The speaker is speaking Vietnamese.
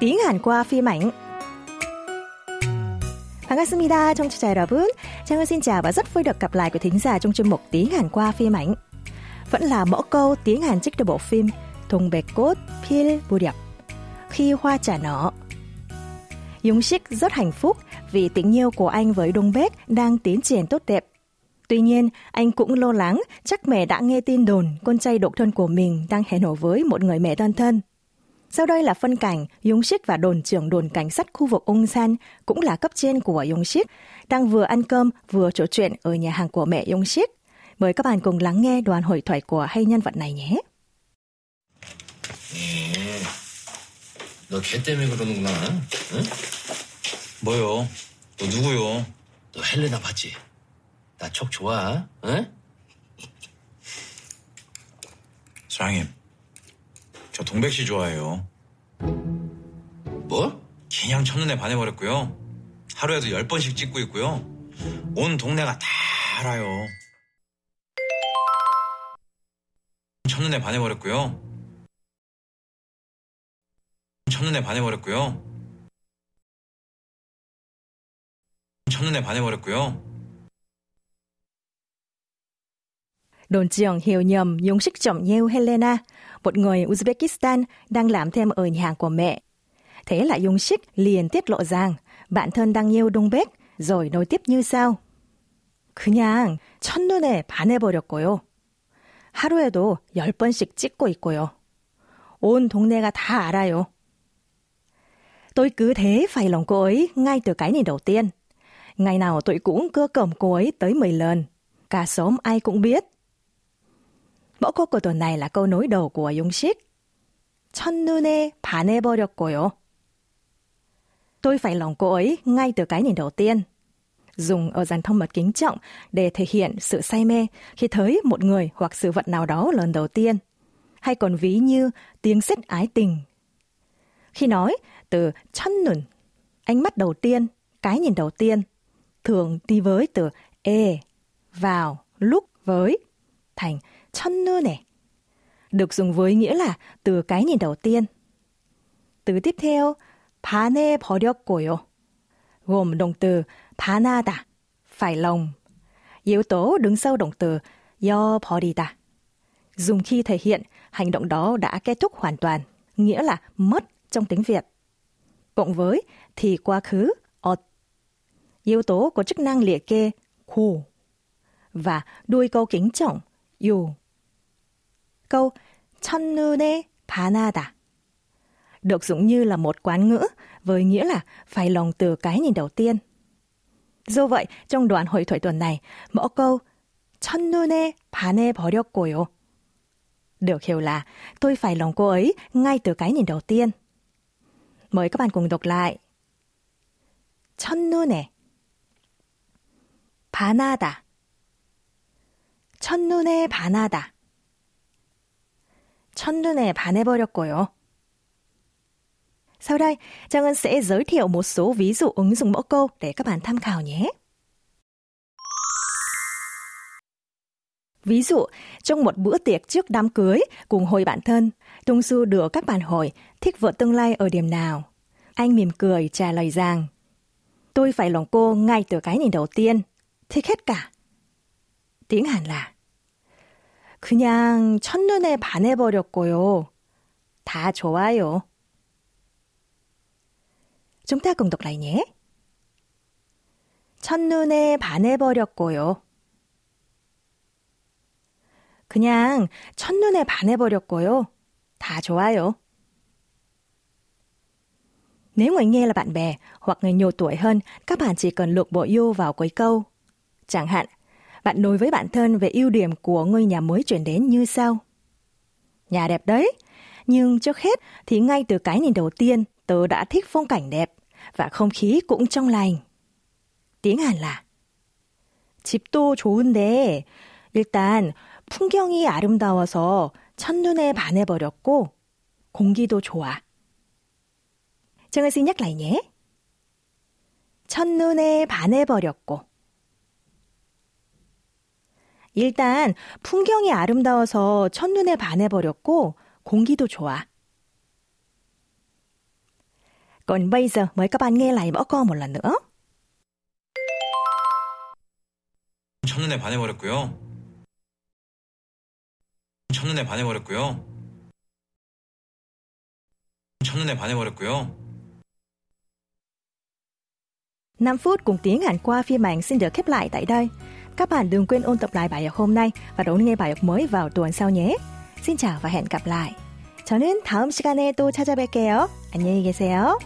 tiếng Hàn qua phim ảnh. 반갑습니다, 청취자 여러분. Trang xin chào và rất vui được gặp lại quý thính giả trong chuyên mục tiếng Hàn qua phim ảnh. Vẫn là mẫu câu tiếng Hàn trích từ bộ phim Thùng bạch cốt Pil Buriap khi hoa trả nở. Dung Sik rất hạnh phúc vì tình yêu của anh với Đông Bếc đang tiến triển tốt đẹp. Tuy nhiên, anh cũng lo lắng chắc mẹ đã nghe tin đồn con trai độc thân của mình đang hẹn hò với một người mẹ đơn thân. Sau đây là phân cảnh Dung Sik và đồn trưởng đồn cảnh sát khu vực Ung San cũng là cấp trên của Dung Sik đang vừa ăn cơm vừa trò chuyện ở nhà hàng của mẹ Dung Sik. Mời các bạn cùng lắng nghe đoàn hội thoại của hai nhân vật này nhé. 너 걔 때문에 그러는구나. 응? 뭐요? 너 누구요? 너 헬레나 봤지? 나 촉 좋아. 응? 사장님, 저 동백 씨 좋아해요. 뭐? 그냥 첫눈에 반해버렸고요. 하루에도 열 번씩 찍고 있고요. 온 동네가 다 알아요. 첫눈에 반해버렸고요. 첫눈에 반해버렸고요. 첫눈에 반해버렸고요. Đồn trưởng hiểu nhầm Dung Sik chồng yêu Helena, một người Uzbekistan đang làm thêm ở nhà hàng của mẹ. Thế là Dung Sik liền tiết lộ rằng bạn thân đang yêu Đông Bếc, rồi nói tiếp như sau. 그냥 첫눈에 반해버렸고요. 하루에도 열 번씩 찍고 있고요. 온 동네가 다 알아요. Tôi cứ thế phải lòng cô ấy ngay từ cái nhìn đầu tiên. Ngày nào tôi cũng cưa cẩm cô ấy tới 10 lần. Cả xóm ai cũng biết. Mẫu câu của tuần này là câu nối đầu của Dung Sik. 첫눈에 반해버렸고요. Tôi phải lòng cô ấy ngay từ cái nhìn đầu tiên. Dùng ở dàn thông mật kính trọng để thể hiện sự say mê khi thấy một người hoặc sự vật nào đó lần đầu tiên. Hay còn ví như tiếng sét ái tình. Khi nói từ 첫눈, ánh mắt đầu tiên, cái nhìn đầu tiên, thường đi với từ e, vào, lúc, với, thành 첫눈에. Được dùng với nghĩa là từ cái nhìn đầu tiên. từ tiếp theo, 반해버렸고요. gồm động từ 반하다, phải lòng. Yếu tố đứng sau động từ 여버리다. Dùng khi thể hiện hành động đó đã kết thúc hoàn toàn, nghĩa là mất trong tiếng Việt. Cộng với thì quá khứ, ột. Yếu tố có chức năng liệt kê, khu. Và đuôi câu kính trọng, 유. Câu 첫눈에 반하다 được dùng như là một quán ngữ với nghĩa là phải lòng từ cái nhìn đầu tiên. Do vậy, trong đoạn hội thoại tuần này, mẫu câu 첫눈에 반해버렸고요. Được hiểu là tôi phải lòng cô ấy ngay từ cái nhìn đầu tiên. Mời các bạn cùng đọc lại. 첫눈에 반하다 첫눈에 반하다 첫눈에 반해버렸고요. Sau đây, Trang Ân sẽ giới thiệu một số ví dụ ứng dụng mẫu câu để các bạn tham khảo nhé. Ví dụ, trong một bữa tiệc trước đám cưới cùng hồi bạn thân, Tung Su được các bạn hỏi thích vợ tương lai ở điểm nào. Anh mỉm cười trả lời rằng Tôi phải lòng cô ngay từ cái nhìn đầu tiên, thích hết cả. Tiếng Hàn là 그냥 첫눈에 반해버렸고요. 다 좋아요. Đọc lại nhé. 첫눈에 반해버렸고요. 그냥 첫눈에 반해버렸고요. 다 좋아요. Nếu người nghe là bạn bè hoặc người nhiều tuổi hơn, các bạn chỉ cần lục bộ yêu vào cuối câu. Chẳng hạn, bạn nói với bạn thân về ưu điểm của ngôi nhà mới chuyển đến như sau. Nhà đẹp đấy, nhưng trước hết thì ngay từ cái nhìn đầu tiên tớ đã thích phong cảnh đẹp và không khí cũng trong lành. tiếng Hàn là 집도 좋은데 일단 풍경이 아름다워서 첫눈에 반해버렸고 공기도 좋아. 정은 xin nhắc lại nhé. 첫눈에 반해버렸고 일단 풍경이 아름다워서 첫눈에 반해버렸고 공기도 좋아. Còn bây giờ mời các bạn nghe lại bỏ co một lần nữa. 첫눈에 반해버렸고요. 첫눈에 반해버렸고요. 첫눈에 반해버렸고요. 5 phút cùng tiếng Hàn qua phiên bản xin được khép lại tại đây. Các bạn đừng quên ôn tập lại bài học hôm nay và đón nghe bài học mới vào tuần sau nhé. Xin chào và hẹn gặp lại. 저는 다음 시간에 또 찾아뵐게요. 안녕히 계세요.